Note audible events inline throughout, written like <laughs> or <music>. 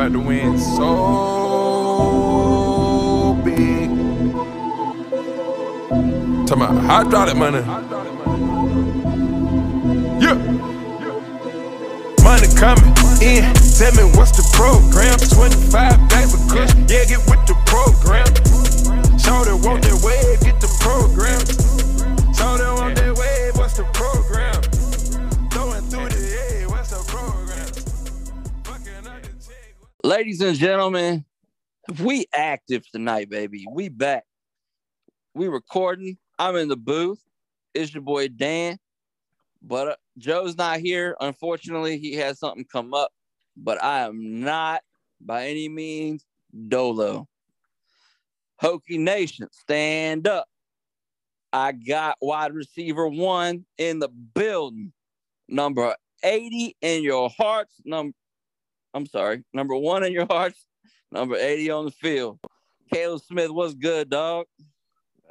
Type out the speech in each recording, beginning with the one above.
about to win so big. Talking about hydraulic money. Yeah. Money coming in. Tell me what's the program? 25 bags of kush. Yeah, get with the program. Shorty want that wave, get the program. Shorty want that wave, what's the program? Ladies and gentlemen, we active tonight, baby. We back. We recording. I'm in the booth. It's your boy Dan, but uh, Joe's not here. Unfortunately, he has something come up. But I am not by any means dolo. Hokie Nation, stand up. I got wide receiver one in the building. Number 80 in your hearts. Number I'm sorry, number one in your hearts, number 80 on the field. Kaleb Smith, what's good, dog?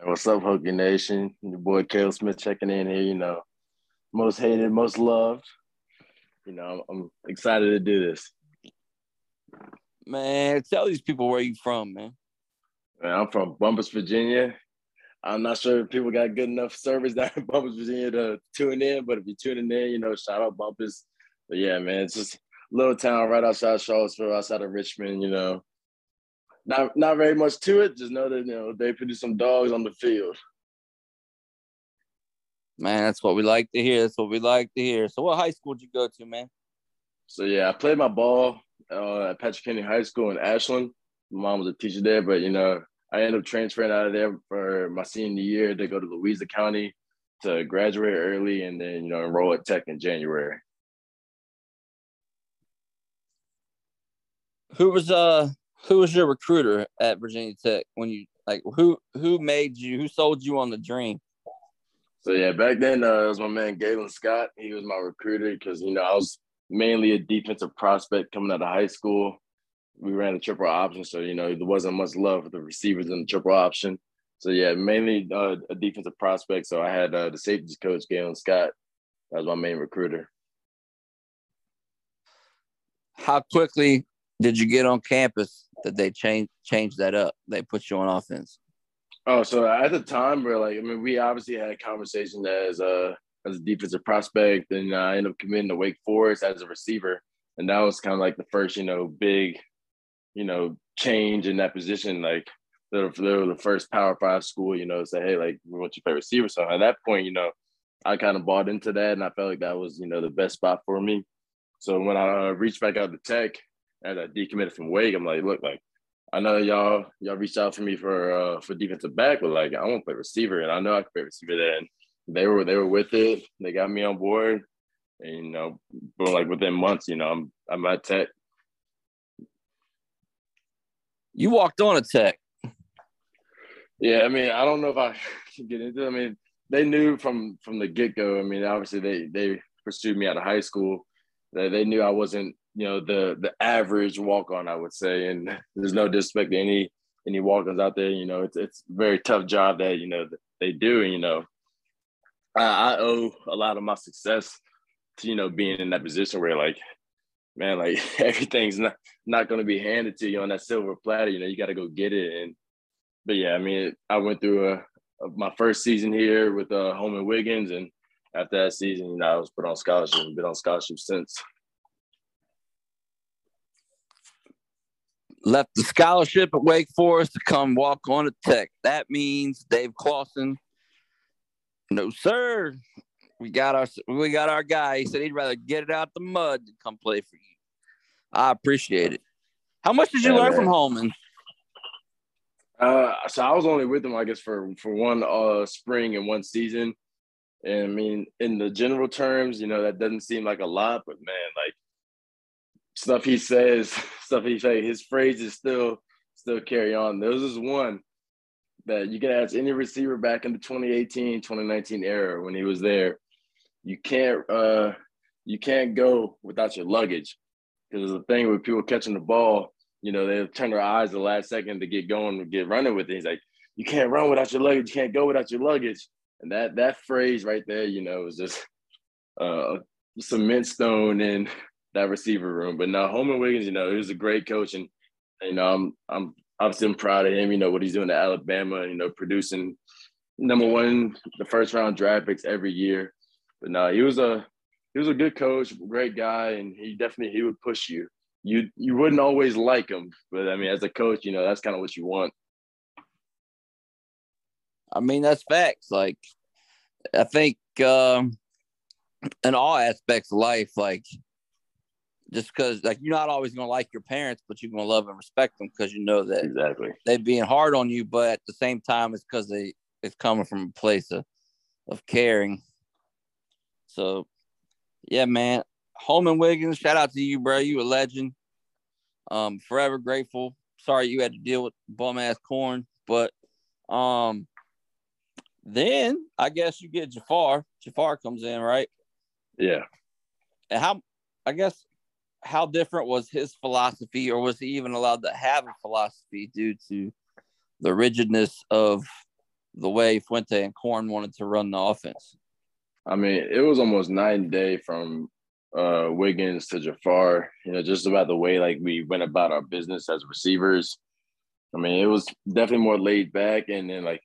What's up, Hokie Nation? Your boy Kaleb Smith checking in here. You know, most hated, most loved. You know, I'm, I'm excited to do this. Man, tell these people where you from, man. Man, I'm from Bumpass, Virginia. I'm not sure if people got good enough service <laughs> down in Bumpass, Virginia to tune in, but if you're tuning in, you know, shout out Bumpass. But yeah, man, it's just little town right outside Charlottesville, outside of Richmond, you know. Not not very much to it. Just know that you know they produce some dogs on the field. Man, that's what we like to hear. That's what we like to hear. So, what high school did you go to, man? So yeah, I played my ball uh, at Patrick Henry High School in Ashland. My mom was a teacher there, but you know, I ended up transferring out of there for my senior year to go to Louisa County to graduate early and then you know enroll at Tech in January. Who was uh who was your recruiter at Virginia Tech when you like who who made you who sold you on the dream? So yeah, back then uh, it was my man Galen Scott. He was my recruiter because you know I was mainly a defensive prospect coming out of high school. We ran a triple option, so you know there wasn't much love for the receivers in the triple option. So yeah, mainly uh, a defensive prospect. So I had uh, the safeties coach Galen Scott. That was my main recruiter. How quickly did you get on campus that they changed changed that up? They put you on offense. Oh, so at the time, we're like, I mean, we obviously had a conversation as a as a defensive prospect, and I ended up committing to Wake Forest as a receiver, and that was kind of like the first, you know, big, you know, change in that position. Like they were, they were the first Power Five school, you know, say, hey, like we want you to play receiver. So at that point, you know, I kind of bought into that, and I felt like that was, you know, the best spot for me. So when I uh, reached back out to Tech as I decommitted from Wake, I'm like, look, like I know y'all y'all reached out for me for uh for defensive back, but like I want to play receiver, and I know I can play receiver there. And they were they were with it. They got me on board, and you know, but like within months, you know, I'm I'm at Tech. You walked on a Tech. Yeah, I mean, I don't know if I <laughs> can get into. It. I mean, they knew from from the get go. I mean, obviously they they pursued me out of high school. They they knew I wasn't you know the the average walk on, I would say. And there's no disrespect to any any walk ons out there. You know, it's it's a very tough job that you know they do. And you know, I, I owe a lot of my success to you know being in that position where like man, like <laughs> everything's not not going to be handed to you on that silver platter. You know, you got to go get it. And but yeah, I mean, I went through a, a my first season here with uh, Holman Wiggins, and after that season, you know, I was put on scholarship and been on scholarship since. Left the scholarship at Wake Forest to come walk on to Tech. That means Dave Clawson. No, sir. We got our we got our guy. He said he'd rather get it out the mud than come play for you. I appreciate it. How much did you Yeah, learn man. from Holman? Uh, so I was only with them, I guess, for for one uh spring and one season. And I mean, in the general terms, you know, that doesn't seem like a lot, but man, like stuff he says, <laughs> stuff he say, his phrases still still carry on. Was this one that you can ask any receiver back in the 2018, 2019 era when he was there. You can't uh you can't go without your luggage. Because the thing with people catching the ball, you know, they'll turn their eyes the last second to get going and get running with it. He's like, you can't run without your luggage, you can't go without your luggage. And that that phrase right there, you know, is just uh cement stone in that receiver room. But now Holman Wiggins, you know, he was a great coach, and you know, I'm I'm obviously I'm proud of him. You know what he's doing at Alabama. You know, producing number one, the first round draft picks every year. But no, he was a he was a good coach, great guy, and he definitely he would push you. You you wouldn't always like him, but I mean, as a coach, you know that's kind of what you want. I mean, that's facts. Like, I think um, in all aspects of life, like just because like you're not always gonna like your parents, but you're gonna love and respect them because you know that exactly they being hard on you, but at the same time, it's because they it's coming from a place of of caring. So, yeah, man, Holman Wiggins, shout out to you, bro. You a legend. Um, forever grateful. Sorry you had to deal with bum ass corn, but um, then I guess you get Jafar. Jafar comes in, right? Yeah. And how? I guess how different was his philosophy, or was he even allowed to have a philosophy due to the rigidness of the way Fuente and Corn wanted to run the offense? I mean, it was almost night and day from uh, Wiggins to Jafar. You know, just about the way like we went about our business as receivers. I mean, it was definitely more laid back, and then like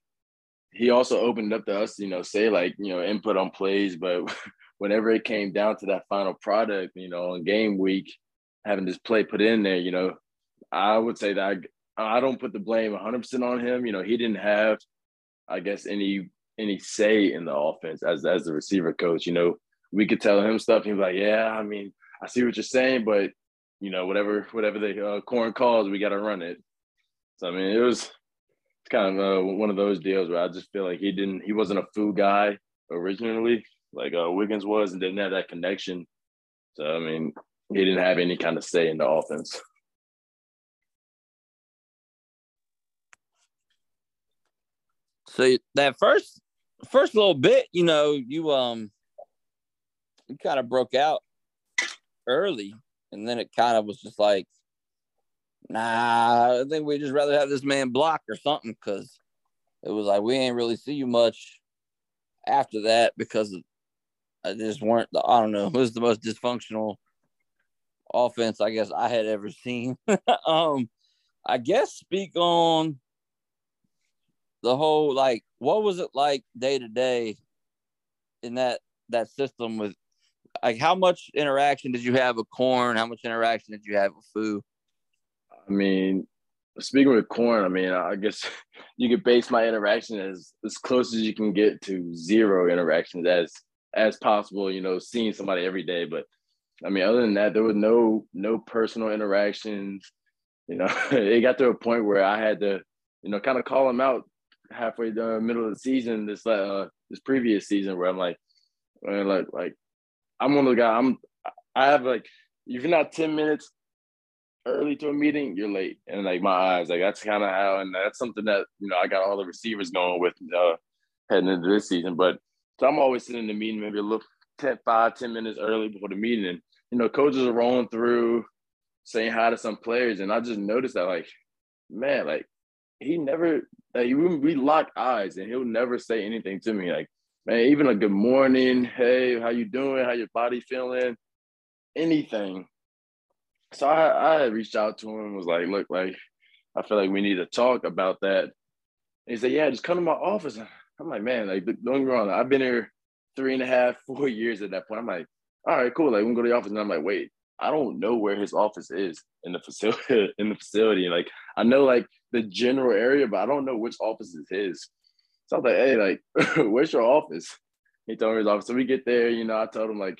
he also opened up to us, you know, say like you know input on plays, but <laughs> whenever it came down to that final product, you know, on game week, having this play put in there, you know, I would say that I, I don't put the blame 100% on him. You know, he didn't have, I guess, any any say in the offense as as the receiver coach. You know, we could tell him stuff. He'd be like, "Yeah, I mean, I see what you're saying, but you know, whatever whatever the uh, corn calls, we got to run it." So I mean, it was it's kind of uh, one of those deals where I just feel like he didn't he wasn't a Fu guy originally, like uh, Wiggins was and didn't have that connection. So I mean, he didn't have any kind of say in the offense. So that first first little bit, you know, you um you kind of broke out early, and then it kind of was just like, nah, I think we just rather have this man block or something because it was like we ain't really see you much after that because I just weren't. The, I don't know. <laughs> It was the most dysfunctional offense I guess I had ever seen. <laughs> um, I guess speak on the whole like what was it like day to day in that that system with like how much interaction did you have with corn? How much interaction did you have with Fu? I mean, speaking with corn, I mean, I guess <laughs> you could base my interaction as as close as you can get to zero interactions as as possible, you know, seeing somebody every day. But I mean, other than that, there was no no personal interactions. You know, <laughs> it got to a point where I had to, you know, kind of call him out halfway the middle of the season, this uh this previous season, where I'm like, like like I'm one of the guys. I'm I have like if you're not ten minutes early to a meeting, you're late. And like my eyes, like that's kind of how, and that's something that you know I got all the receivers going with uh, heading into this season. But so I'm always sitting in the meeting maybe a little 10, 5, 10 minutes early before the meeting. And, you know, coaches are rolling through saying hi to some players. And I just noticed that, like, man, like, he never, like, we, we lock eyes and he'll never say anything to me. Like, man, even a good morning, hey, how you doing? How your body feeling? Anything. So I, I reached out to him was like, look, like, I feel like we need to talk about that. And he said, yeah, just come to my office. I'm like, man, like don't get me wrong. I've been here three and a half, <laughs> four years at that point. I'm like, all right, cool. Like we can go to the office. And I'm like, wait, I don't know where his office is in the facility <laughs> in the facility. Like I know like the general area, but I don't know which office is his. So I was like, hey, like, <laughs> where's your office? He told me his office. So we get there, you know, I told him like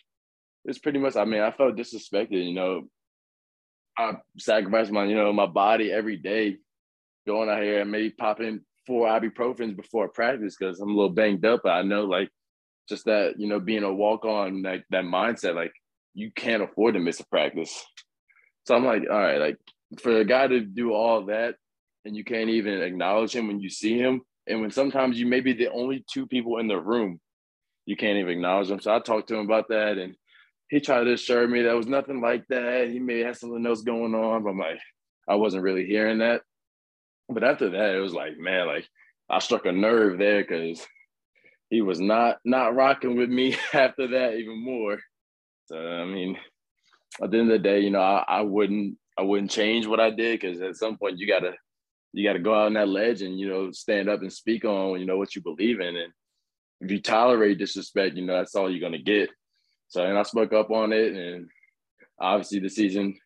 it's pretty much, I mean, I felt disrespected, you know. I sacrifice my, you know, my body every day, going out here and maybe popping four ibuprofens before practice because I'm a little banged up. I know like just that, you know, being a walk on like that mindset, like you can't afford to miss a practice. So I'm like, all right, like for a guy to do all that and you can't even acknowledge him when you see him, and when sometimes you may be the only two people in the room, you can't even acknowledge him. So I talked to him about that and he tried to assure me that was nothing like that. He may have something else going on, but I'm like, I wasn't really hearing that. But after that, it was like, man, like I struck a nerve there because he was not not rocking with me <laughs> after that even more. So I mean, at the end of the day, you know, I, I wouldn't I wouldn't change what I did because at some point you gotta you gotta go out on that ledge and you know stand up and speak on you know what you believe in and if you tolerate disrespect, you know that's all you're gonna get. So and I spoke up on it and obviously the season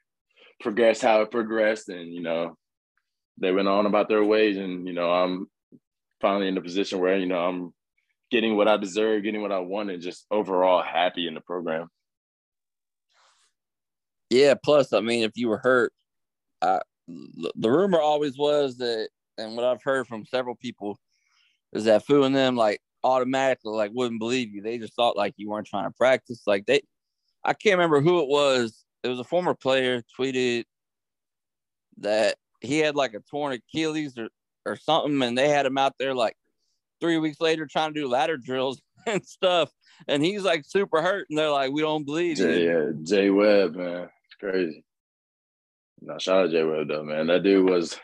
progressed how it progressed and you know they went on about their ways and you know I'm finally in a position where you know I'm getting what I deserve, getting what I want, and just overall happy in the program. Yeah. Plus, I mean, if you were hurt, I, the rumor always was that, and what I've heard from several people is that Fu and them like automatically like wouldn't believe you. They just thought like you weren't trying to practice. Like they, I can't remember who it was. It was a former player tweeted that he had like a torn Achilles or, or something, and they had him out there like three weeks later trying to do ladder drills <laughs> and stuff. And he's like super hurt, and they're like, "We don't believe Jay, you." yeah, Jay Webb, man, it's crazy. No, shout out Jay Webb though, man. That dude was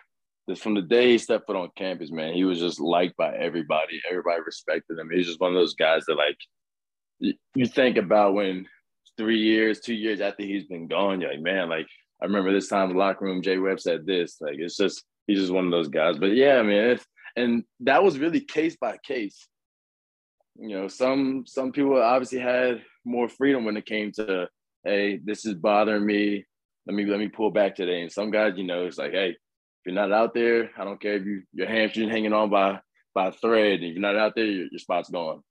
just from the day he stepped foot on campus, man. He was just liked by everybody. Everybody respected him. He's just one of those guys that like you, you think about when three years, two years after he's been gone, you're like, man, like I remember this time in the locker room, Jay Webb said this. Like it's just he's just one of those guys. But yeah, man, it's and that was really case by case. You know, some some people obviously had more freedom when it came to, hey, this is bothering me. Let me let me pull back today. And some guys, you know, it's like, hey, if you're not out there, I don't care if you your hamstring hanging on by by thread. If you're not out there, your, your spot's gone.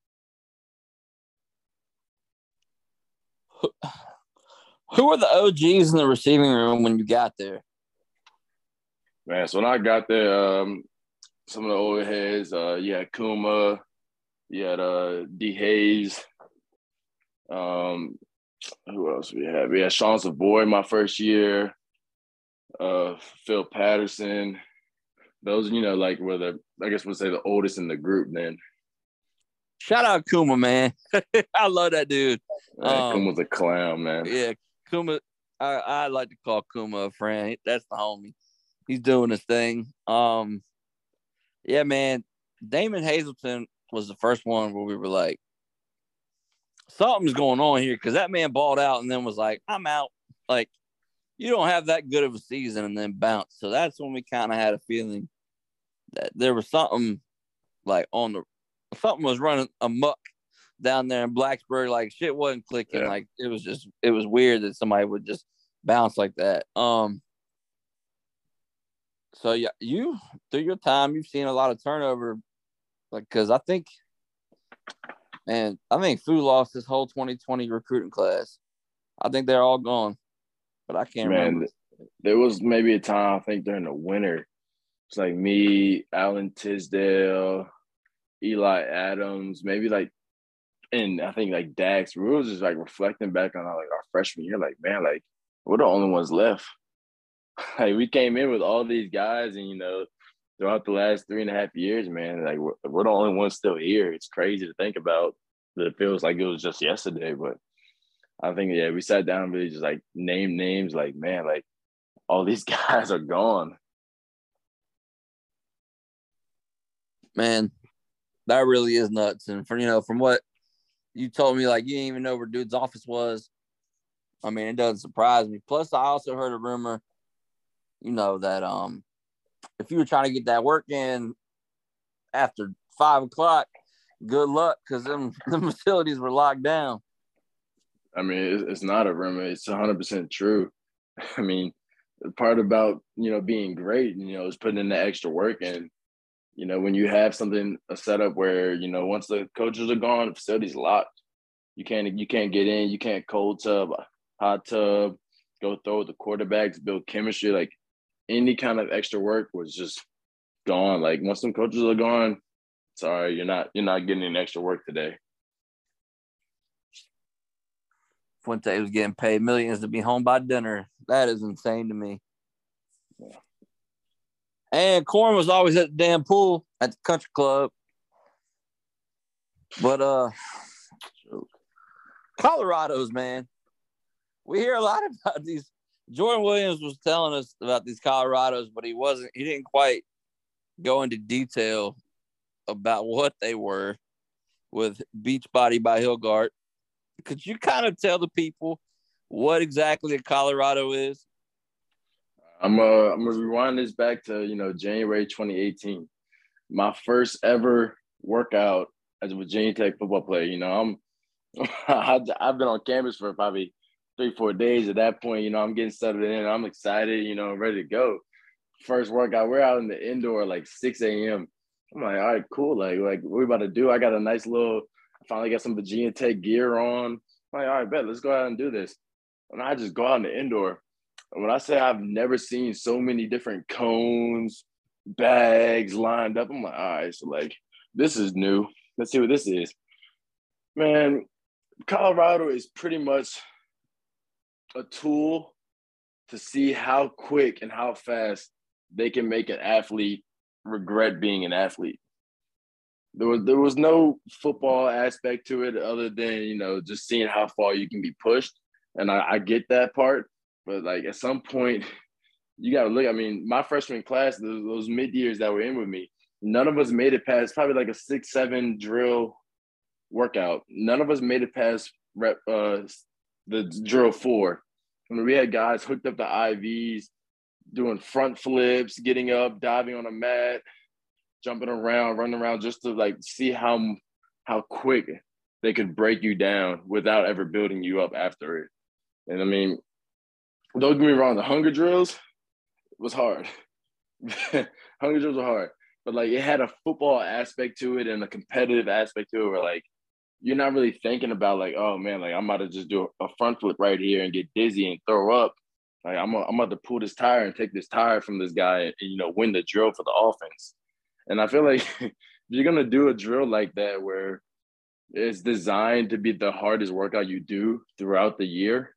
<laughs> Who were the OGs in the receiving room when you got there? Man, so when I got there, um, some of the old heads, uh, you had Kumah, you had uh, D Hayes. Um, who else we had? We had Sean Savoy my first year. Uh, Phil Patterson. Those, you know, like were the I guess we'll say the oldest in the group then. Shout out Kumah, man. <laughs> I love that dude. Man, Um, Kumah's a clown, man. Yeah, Kumah. I, I like to call Kumah a friend. That's the homie. He's doing his thing. Um, yeah, man. Damon Hazelton was the first one where we were like, something's going on here because that man balled out and then was like, I'm out. Like, you don't have that good of a season and then bounce. So that's when we kind of had a feeling that there was something like on the something was running amok down there in Blacksburg. Like shit wasn't clicking. Yeah. Like it was just it was weird that somebody would just bounce like that. Um. So yeah, you through your time, you've seen a lot of turnover, like because I think, man, I think Fu lost his whole 2020 recruiting class. I think they're all gone, but I can't Man, remember. there was maybe a time I think during the winter. It's like me, Alan Tisdale, Eli Adams, maybe like, and I think like Dax. Was just like reflecting back on our, like our freshman year, like man, like we're the only ones left. <laughs> like we came in with all these guys, and you know, throughout the last three and a half years, man, like we're, we're the only ones still here. It's crazy to think about. That it feels like it was just yesterday, but I think yeah, we sat down and really just like name names, like man, like all these <laughs> guys are gone. man, that really is nuts. And for you know, from what you told me, like you didn't even know where dude's office was. I mean, it doesn't surprise me. Plus, I also heard a rumor, you know, that um, if you were trying to get that work in after five o'clock, good luck because them <laughs> the facilities were locked down. I mean, it's, not a rumor; it's hundred percent true. <laughs> I mean, the part about you know being great, you know, is putting in the extra work and. You know, when you have something a setup where you know once the coaches are gone, the facility's locked. You can't you can't get in. You can't cold tub, hot tub, go throw with the quarterbacks, build chemistry. Like any kind of extra work was just gone. Like once some coaches are gone, sorry, you're not you're not getting any extra work today. Fuente was getting paid millions to be home by dinner. That is insane to me. And Corn was always at the damn pool at the country club. But uh Colorado's man. We hear a lot <laughs> about these. Jordan Williams was telling us about these Colorados, but he wasn't, he didn't quite go into detail about what they were with Beachbody by Hilgart. Could you kind of tell the people what exactly a Colorado is? I'm uh I'm gonna rewind this back to you know January 2018, my first ever workout as a Virginia Tech football player. You know I'm <laughs> I've been on campus for probably three four days. At that point, you know I'm getting settled in. I'm excited. You know I'm ready to go. First workout, we're out in the indoor like 6 a.m. I'm like, all right, cool. Like like what we about to do? I got a nice little. I finally got some Virginia Tech gear on. I'm like, all right, bet, let's go out and do this. And I just go out in the indoor when I say I've never seen so many different cones, bags lined up, I'm like, all right, so like this is new. Let's see what this is. Man, Colorado is pretty much a tool to see how quick and how fast they can make an athlete regret being an athlete. There was there was no football aspect to it other than you know just seeing how far you can be pushed, and I, I get that part. But like at some point, you got to look. I mean, my freshman class, those, those mid years that were in with me, none of us made it past probably like a six, seven drill workout. None of us made it past rep uh, the drill four. I mean, we had guys hooked up to IVs, doing front flips, getting up, diving on a mat, jumping around, running around, just to like see how how quick they could break you down without ever building you up after it. And I mean, don't get me wrong, the hunger drills was hard. <laughs> hunger drills were hard, but like it had a football aspect to it and a competitive aspect to it where like you're not really thinking about like, oh man, like I'm about to just do a front flip right here and get dizzy and throw up. Like I'm, a, I'm about to pull this tire and take this tire from this guy and, you know win the drill for the offense. And I feel like <laughs> if you're gonna do a drill like that where it's designed to be the hardest workout you do throughout the year,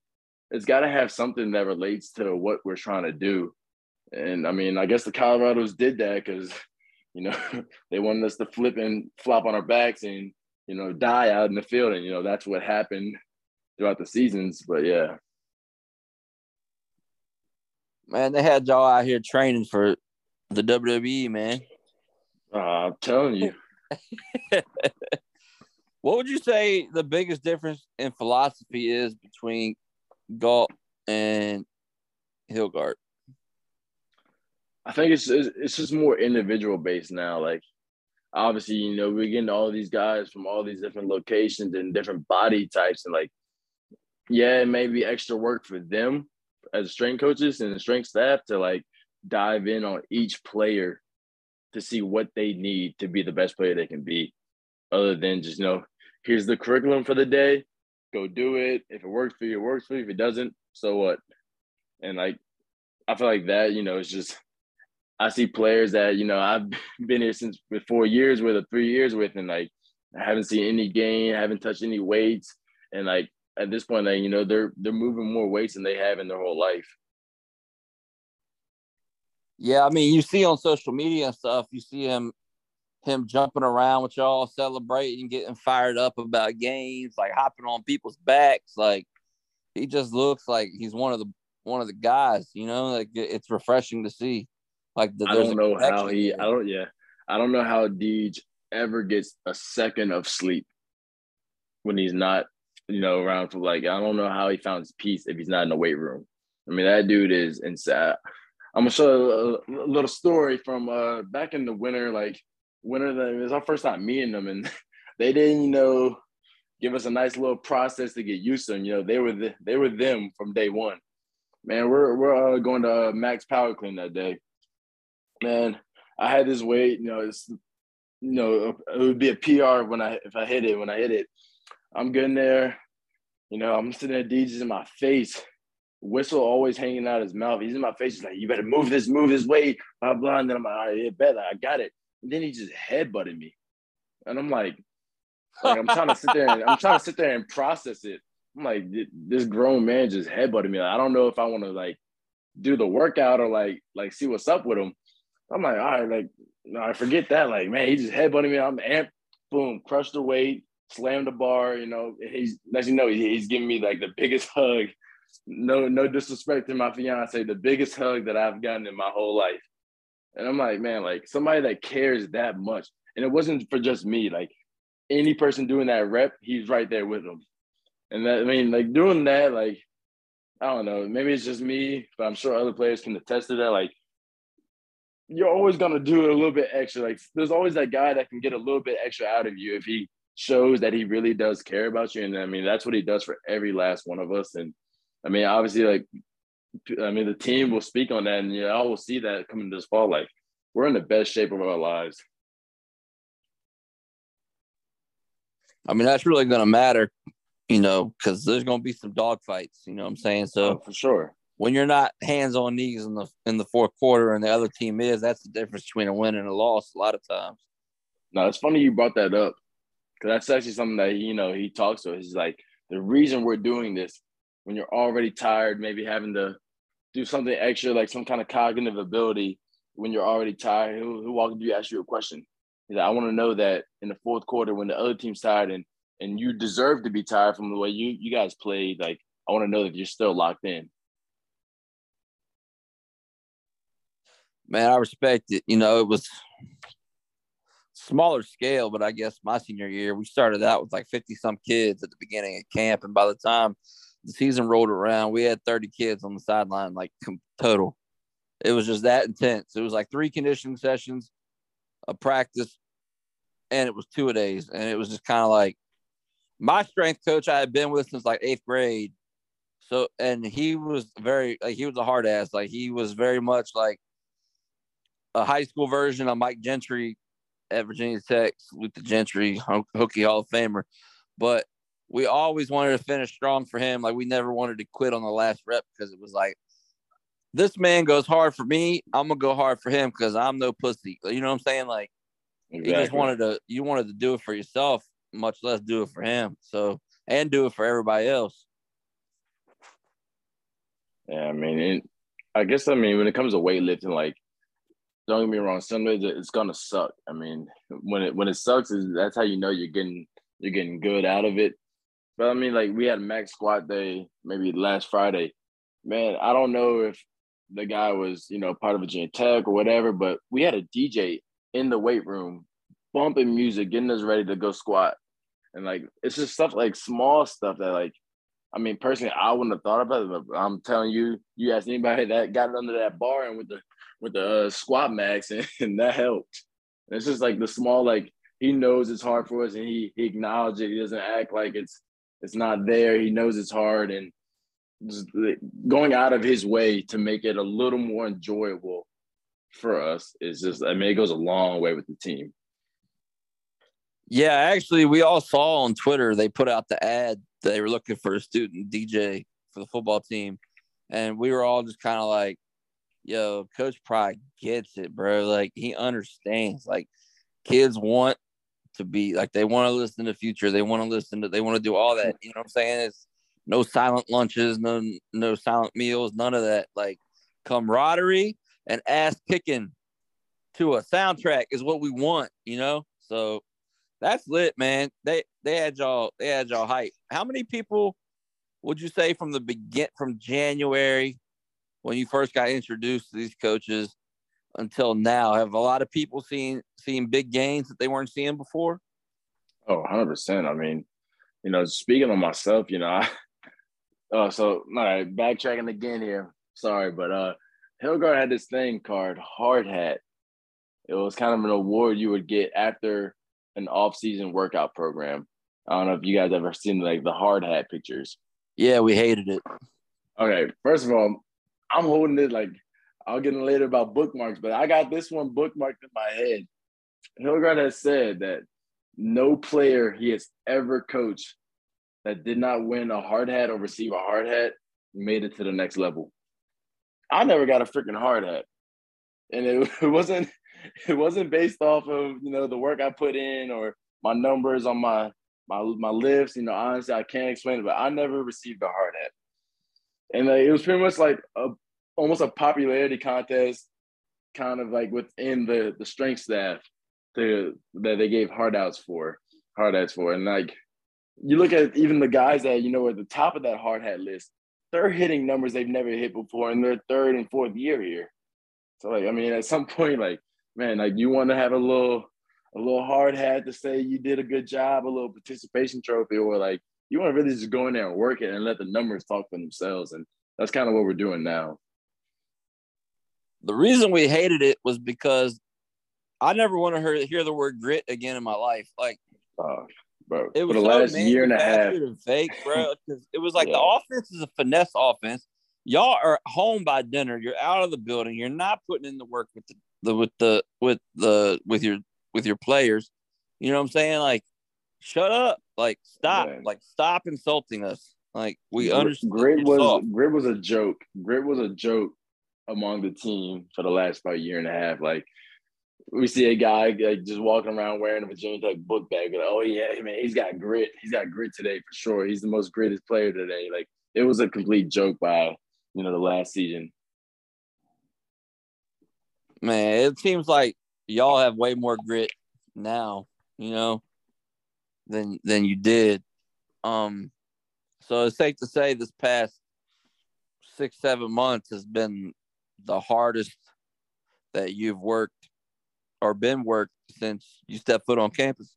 it's got to have something that relates to what we're trying to do. And I mean, I guess the Colorados did that because, you know, <laughs> they wanted us to flip and flop on our backs and, you know, die out in the field. And, you know, that's what happened throughout the seasons. But yeah. Man, they had y'all out here training for the WWE, man. Uh, I'm telling you. <laughs> what would you say the biggest difference in philosophy is between Galt and Hilgart? I think it's it's just more individual based now. Like obviously, you know, we're getting all these guys from all these different locations and different body types, and like, yeah, it may be extra work for them as strength coaches and the strength staff to like dive in on each player to see what they need to be the best player they can be, other than just you know, here's the curriculum for the day go do it. If it works for you, it works for you. If it doesn't, so what? And like, I feel like that, you know, it's just, I see players that, you know, I've <laughs> been here since with four years with or three years with, and like, I haven't seen any gain, I haven't touched any weights. And like, at this point, like, you know, they're, they're moving more weights than they have in their whole life. Yeah. I mean, you see on social media and stuff, you see him him jumping around with y'all, celebrating, getting fired up about games, like hopping on people's backs. Like he just looks like he's one of the one of the guys. You know, like it's refreshing to see. Like the, I don't know how he. I don't. Yeah, I don't know how Deej ever gets a second of sleep when he's not, you know, around for like. I don't know how he found his peace if he's not in the weight room. I mean, that dude is insane. I'm gonna show a, a little story from uh back in the winter, like winter. It was our first time meeting them, and <laughs> they didn't, you know, give us a nice little process to get used to them. You know, they were the, they were them from day one. Man, we're we're uh, going to uh, Max Power Clean that day. Man, I had this weight. You know, it's you know it would be a PR when I if I hit it when I hit it. I'm getting there. You know, I'm sitting there, DJs in my face. Whistle always hanging out his mouth. He's in my face. He's like, "You better move this, move this weight." Blah blah. And then I'm like, "All right, yeah, bet. I got it." And then he just headbutted me. And I'm like, <laughs> like I'm trying to sit there and I'm trying to sit there and process it. I'm like, this grown man just headbutted me. Like, I don't know if I want to like do the workout or like like see what's up with him. I'm like, all right, like no, I forget that. Like, man, he just headbutted me. I'm amped. Boom, crushed the weight, slammed the bar. You know, he's as you know, he's giving me like the biggest hug. No, no disrespect to my fiance, the biggest hug that I've gotten in my whole life. And I'm like, man, like somebody that cares that much. And it wasn't for just me. Like any person doing that rep, he's right there with them. And that I mean, like doing that, like I don't know. Maybe it's just me, but I'm sure other players can attest to that. Like, you're always gonna do a little bit extra. Like, there's always that guy that can get a little bit extra out of you if he shows that he really does care about you. And I mean, that's what he does for every last one of us. And I mean, obviously, like, I mean, the team will speak on that, and you all will see that coming this fall. Like, we're in the best shape of our lives. I mean, that's really going to matter, you know, because there's going to be some dog fights. You know what I'm saying? So oh, for sure, when you're not hands on knees in the in the fourth quarter, and the other team is, that's the difference between a win and a loss. A lot of times. No, it's funny you brought that up because that's actually something that you know he talks to. He's like the reason we're doing this when you're already tired, maybe having to do something extra, like some kind of cognitive ability when you're already tired. He'll, he'll walk up to you, ask you a question. He's like, I want to know that in the fourth quarter when the other team's tired and and you deserve to be tired from the way you you guys played. Like, I want to know that you're still locked in. Man, I respect it. You know, it was smaller scale, but I guess my senior year we started out with like 50 some kids at the beginning of camp, and by the time the season rolled around, we had 30 kids on the sideline, like total. It was just that intense. It was like three conditioning sessions, a practice, and it was two a days. And it was just kind of like my strength coach I had been with since like eighth grade. So and he was very like he was a hard ass. Like he was very much like a high school version of Mike Gentry at Virginia Tech, Luther Gentry, Hokie Hall of Famer. But we always wanted to finish strong for him. Like we never wanted to quit on the last rep because it was like this man goes hard for me. I'm gonna go hard for him because I'm no pussy. You know what I'm saying? Like exactly. you just wanted to you wanted to do it for yourself, much less do it for him. So and do it for everybody else. Yeah, I mean, it, I guess I mean when it comes to weightlifting, like don't get me wrong, some days it's gonna suck. I mean, when it when it sucks, is that's how you know you're getting you're getting good out of it. But I mean, like we had max squat day maybe last Friday. Man, I don't know if the guy was, you know, part of Virginia Tech or whatever, but we had a DJ in the weight room bumping music, getting us ready to go squat. And like it's just stuff like small stuff that like I mean personally I wouldn't have thought about it, but I'm telling you, you ask anybody <laughs> that got under that bar and with the with the uh, squat max and, <laughs> and that helped. And it's just like the small like he knows it's hard for us and he, he acknowledges it. He doesn't act like it's it's not there. He knows it's hard and going out of his way to make it a little more enjoyable for us is just I mean it goes a long way with the team. Yeah, actually we all saw on Twitter they put out the ad they were looking for a student DJ for the football team and we were all just kind of like yo coach Pry gets it bro like he understands like kids want to be like they want to listen to the future. They want to listen to they want to do all that. You know what I'm saying? It's no silent lunches, no no silent meals, none of that. Like camaraderie and ass kicking to a soundtrack is what we want, you know? So that's lit, man. They they had y'all they had y'all hype. How many people would you say from the begin from January when you first got introduced to these coaches until now? Have a lot of people seen seen big gains that they weren't seeing before? Oh, 100%. I mean, you know, speaking of myself, you know, I, <laughs> uh, so, all right, backtracking again here. Sorry, but uh, Hilgart had this thing called Hard Hat. It was kind of an award you would get after an off-season workout program. I don't know if you guys ever seen like the hard hat pictures. Yeah, we hated it. Okay, first of all, I'm holding it like I'll get in later about bookmarks, but I got this one bookmarked in my head. Hilgart has said that no player he has ever coached that did not win a hard hat or receive a hard hat made it to the next level. I never got a freaking hard hat. And it, <laughs> it wasn't it wasn't based off of, you know, the work I put in or my numbers on my my my lifts. You know, honestly, I can't explain it, but I never received a hard hat. And uh, it was pretty much like a almost a popularity contest, kind of like within the the strength staff to, that they gave hard outs for, hard hats for, and like you look at even the guys that you know at the top of that hard hat list, they're hitting numbers they've never hit before in their third and fourth year here. So like I mean, at some <laughs> point, like man, like you want to have a little a little hard hat to say you did a good job, a little participation trophy, or like you want to really just go in there and work it and let the numbers talk for themselves. And that's kind of what we're doing now. The reason we hated it was because I never want to hear, hear the word grit again in my life. Like, uh, bro, it was for the so last year and a half. and fake, bro. <laughs> it was like the offense is a finesse offense. Y'all are home by dinner. You're out of the building. You're not putting in the work with the, the with the with the with your with your players. You know what I'm saying? Like, shut up. Like, stop. Yeah. Like, stop insulting us. Like, we understand. Grit was soft. Grit was a joke. Grit was a joke among the team for the last about year and a half. Like we see a guy like, just walking around wearing a Virginia Tech book bag. Like, oh yeah, man, he's got grit. He's got grit today for sure. He's the most greatest player today. Like it was a complete joke by you know the last season. man, it seems like y'all have way more grit now, you know, than than you did. Um, so it's safe to say this past six, seven months has been the hardest that you've worked or been worked since you stepped foot on campus.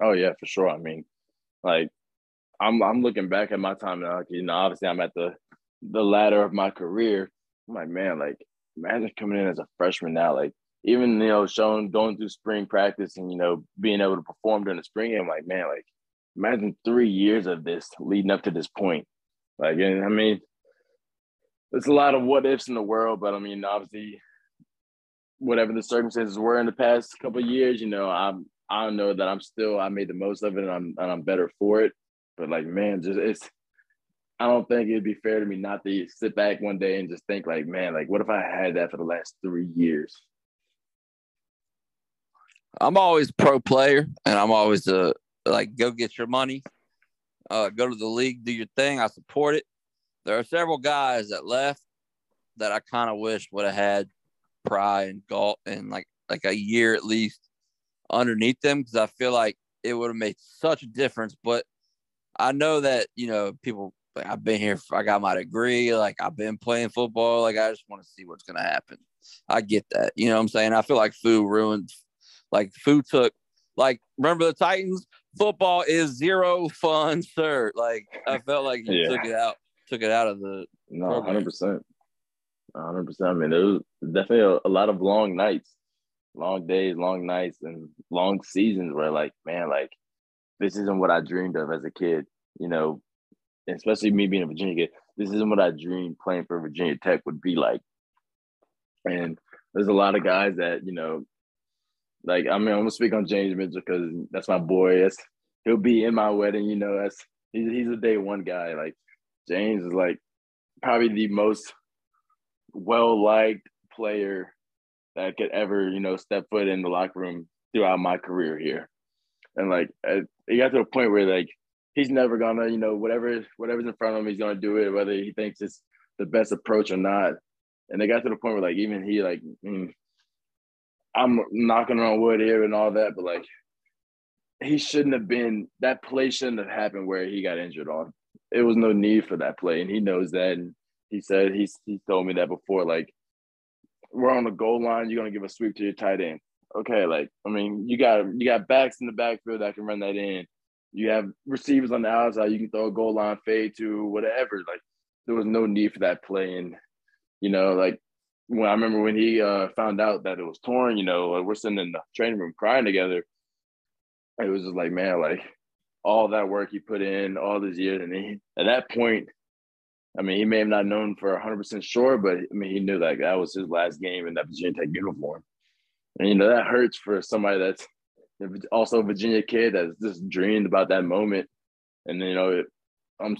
Oh yeah, for sure. I mean, like I'm I'm looking back at my time now. You know, obviously I'm at the the ladder of my career. I'm like, man, like imagine coming in as a freshman now. Like even you know, showing going through spring practice and you know being able to perform during the spring game. Like man, like imagine three years of this leading up to this point. Like, and I mean, there's a lot of what ifs in the world, but I mean, obviously, whatever the circumstances were in the past couple years, you know, I'm I don't know that I'm still I made the most of it and I'm and I'm better for it. But like, man, just it's I don't think it'd be fair to me not to sit back one day and just think like, man, like what if I had that for the last three years? I'm always pro player, and I'm always uh like go get your money, uh, go to the league, do your thing. I support it. There are several guys that left that I kind of wish would have had Pry and Galt and like like a year at least underneath them because I feel like it would have made such a difference. But I know that you know people. Like, I've been here. I got my degree. Like I've been playing football. Like I just want to see what's gonna happen. I get that. You know what I'm saying? I feel like Fu ruined. Like Fu took. Like remember the Titans? Football is zero fun, sir. Like I felt like he Yeah. took it out. Took it out of the. No, hundred percent, hundred percent. I mean, it was definitely a, a lot of long nights, long days, long nights, and long seasons where, like, man, like this isn't what I dreamed of as a kid. You know, especially me being a Virginia kid. This isn't what I dreamed playing for Virginia Tech would be like. And there's a lot of guys that you know, like I mean, I'm gonna speak on James Mitchell because that's my boy. That's he'll be in my wedding. You know, that's he's he's a day one guy. Like James is like probably the most well liked player that could ever, you know, step foot in the locker room throughout my career here. And like it it got to a point where like he's never gonna, you know, whatever whatever's in front of him, he's gonna do it, whether he thinks it's the best approach or not. And they got to the point where like even he like mm, I'm knocking on wood here and all that, but like he shouldn't have been that play shouldn't have happened where he got injured on. It was no need for that play, and he knows that. And he said he's he told me that before. Like we're on the goal line, you're gonna give a sweep to your tight end. Okay, like I mean, you got you got backs in the backfield that can run that in. You have receivers on the outside you can throw a goal line fade to whatever. Like there was no need for that play, and you know, like when I remember when he uh, found out that it was torn, you know, like, we're sitting in the training room crying together. It was just like, man, like all that work he put in all these years, and he, at that point, I mean, he may have not known for 100% sure, but I mean, he knew that that was his last game in that Virginia Tech uniform. And, you know, that hurts for somebody that's also a Virginia kid that's just dreamed about that moment. And, you know, it, I'm,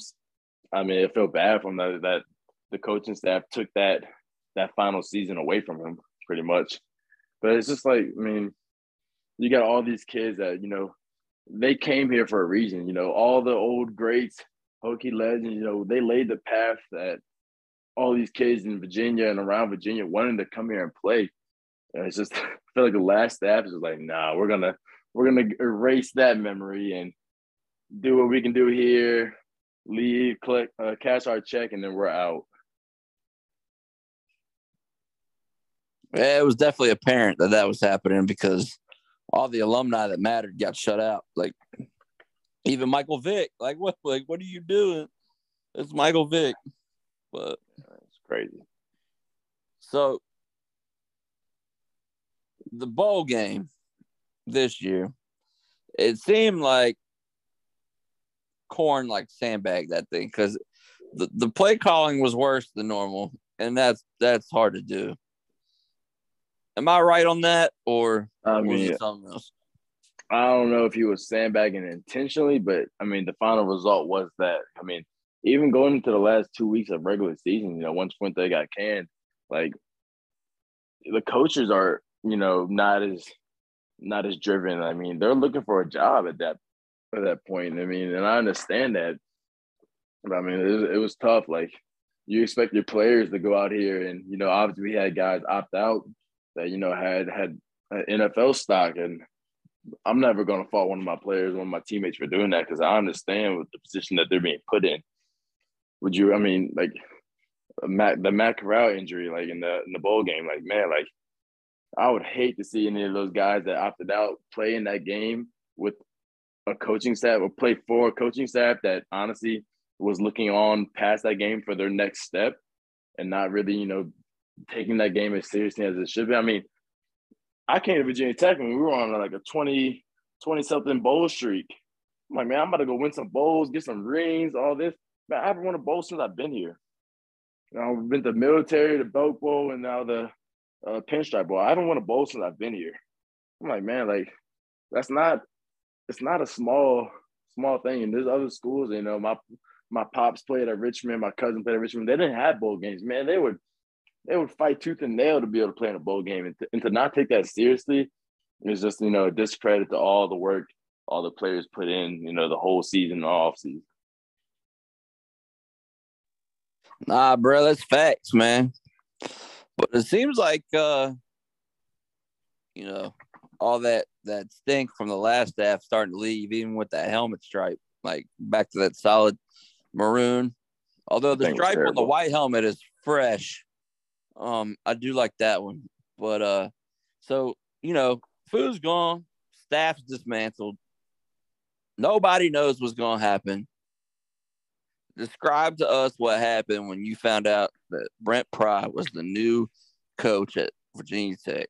I mean, it felt bad for him that, that the coaching staff took that that final season away from him pretty much. But it's just like, I mean, you got all these kids that, you know, they came here for a reason. You know, all the old greats, Hokie legends, you know, they laid the path that all these kids in Virginia and around Virginia wanted to come here and play. And it's just <laughs> I feel like the last staff is like, nah, we're gonna we're gonna erase that memory and do what we can do here, leave, click, uh, cash our check, and then we're out. Yeah, it was definitely apparent that that was happening because all the alumni that mattered got shut out. Like even Michael Vick. Like what? Like what are you doing? It's Michael Vick. But it's crazy. So the bowl game this year, it seemed like corn like sandbag that thing because the, the play calling was worse than normal, and that's that's hard to do. Am I right on that, or I was it something else? I don't know if he was sandbagging intentionally, but I mean, the final result was that. I mean, even going into the last two weeks of regular season, you know, once Fuente got canned, like the coaches are, you know, not as not as driven. I mean, they're looking for a job at that at that point. I mean, and I understand that. But I mean, it was, it was tough. Like you expect your players to go out here, and you know, obviously we had guys opt out that you know had had uh, NFL stock, and I'm never going to fault one of my players, one of my teammates for doing that because I understand what the position that they're being put in. Would you? I mean, like uh, Matt, the Matt Corral injury, like in the in the bowl game, like man, like I would hate to see any of those guys that opted out play in that game with a coaching staff or play for a coaching staff that honestly was looking on past that game for their next step and not really, you know, taking that game as seriously as it should be. I mean, I came to Virginia Tech when we were on like a 20, 20 something bowl streak. I'm like, man, I'm about to go win some bowls, get some rings, all this. Man, I haven't won a bowl since I've been here. You know, I've been to the military, the Belk Bowl, and now the uh, Pinstripe Bowl. I haven't won a bowl since I've been here. I'm like, man, like that's not, it's not a small, small thing. And there's other schools, you know, my my pops played at Richmond, my cousin played at Richmond. They didn't have bowl games, man. They would they would fight tooth and nail to be able to play in a bowl game, and to, and to not take that seriously is just you know a discredit to all the work all the players put in, you know, the whole season, the off season. Nah, bro, that's facts, man. But it seems like uh you know, all that that stink from the last staff starting to leave, even with that helmet stripe, like back to that solid maroon. Although the stripe on the white helmet is fresh. Um, I do like that one. But uh so you know, Fu's gone, staff's dismantled. Nobody knows what's gonna happen. Describe to us what happened when you found out that Brent Pry was the new coach at Virginia Tech.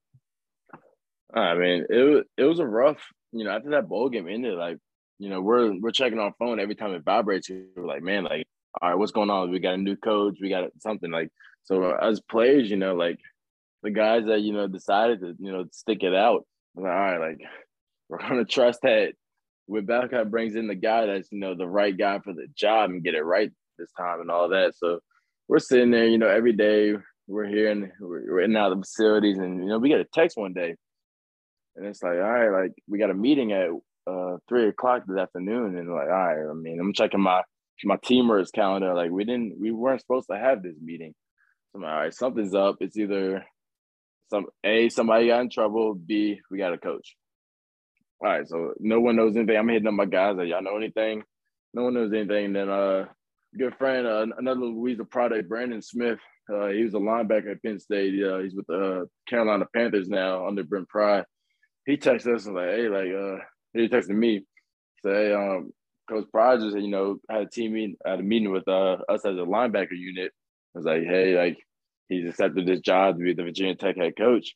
I mean, it it was a rough, you know, after that bowl game ended, like, you know, we're we're checking our phone every time it vibrates. We're like, man, like, all right, what's going on? We got a new coach, we got something like so as players, you know, like the guys that, you know, decided to, you know, stick it out. Like, all right, like <laughs> we're gonna trust that when Babcock brings in the guy that's, you know, the right guy for the job and get it right this time and all that. So we're sitting there, you know, every day we're here and we're, in out of the facilities and you know, we get a text one day and it's like, all right, like we got a meeting at uh three o'clock this afternoon, and like, all right, I mean, I'm checking my my teamers calendar. Like, we didn't, we weren't supposed to have this meeting. I'm like, all right, something's up. It's either some a somebody got in trouble, b we got a coach. All right, so no one knows anything. I'm hitting up my guys. Like, y'all know anything? No one knows anything. And then uh, good friend, uh, another Louisa product, Brandon Smith. Uh, he was a linebacker at Penn State. Uh, he's with the uh, Carolina Panthers now under Brent Pry he texted us and like, hey, like, uh, he texted me, say, hey, um, Coach Pry just, you know, had a team meeting, had a meeting with uh, us as a linebacker unit. Was like, hey, like, he's accepted this job to be the Virginia Tech head coach.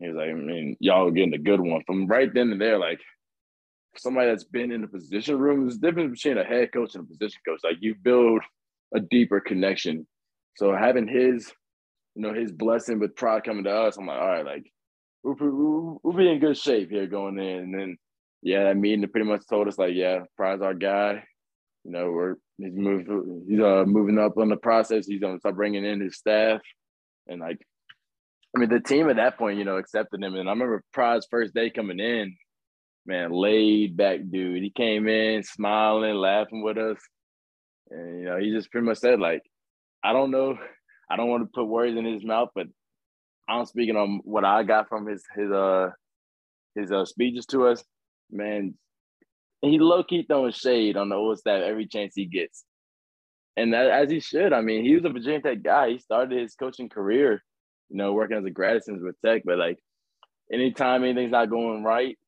He was like, I mean, y'all getting a good one. From right then and there, like, somebody that's been in the position room, there's a difference between a head coach and a position coach. Like, you build a deeper connection. So having his, you know, his blessing with Pry coming to us, I'm like, all right, like, we'll, we'll, we'll be in good shape here going in. And then, yeah, that meeting pretty much told us like, yeah, Pry's our guy. You know, we're he's moving, he's uh moving up on the process. He's gonna start bringing in his staff, and like, I mean, the team at that point, you know, accepted him. And I remember Pry's first day coming in, man, laid back dude. He came in smiling, laughing with us, and you know, he just pretty much said like, I don't know, I don't want to put words in his mouth, but I'm speaking on what I got from his his uh his uh speeches to us, man. He low key throwing shade on the old staff every chance he gets, and that, as he should. I mean, he was a Virginia Tech guy. He started his coaching career, you know, working as a grad assistant with Tech. But like, anytime anything's not going right,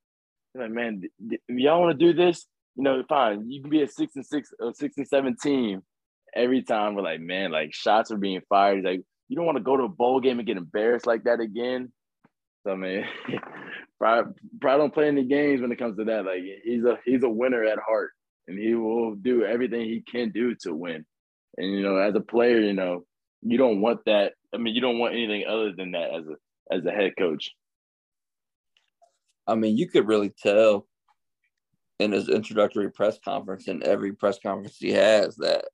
like, man, if y'all want to do this, you know, fine. You can be a six and six, a six and seven team, every time we're like, man, like shots are being fired. He's like, you don't want to go to a bowl game and get embarrassed like that again. So I mean, <laughs> probably, probably don't play any games when it comes to that. Like he's a he's a winner at heart, and he will do everything he can do to win. And you know, as a player, you know, you don't want that. I mean, you don't want anything other than that as a as a head coach. I mean, you could really tell in his introductory press conference and every press conference he has that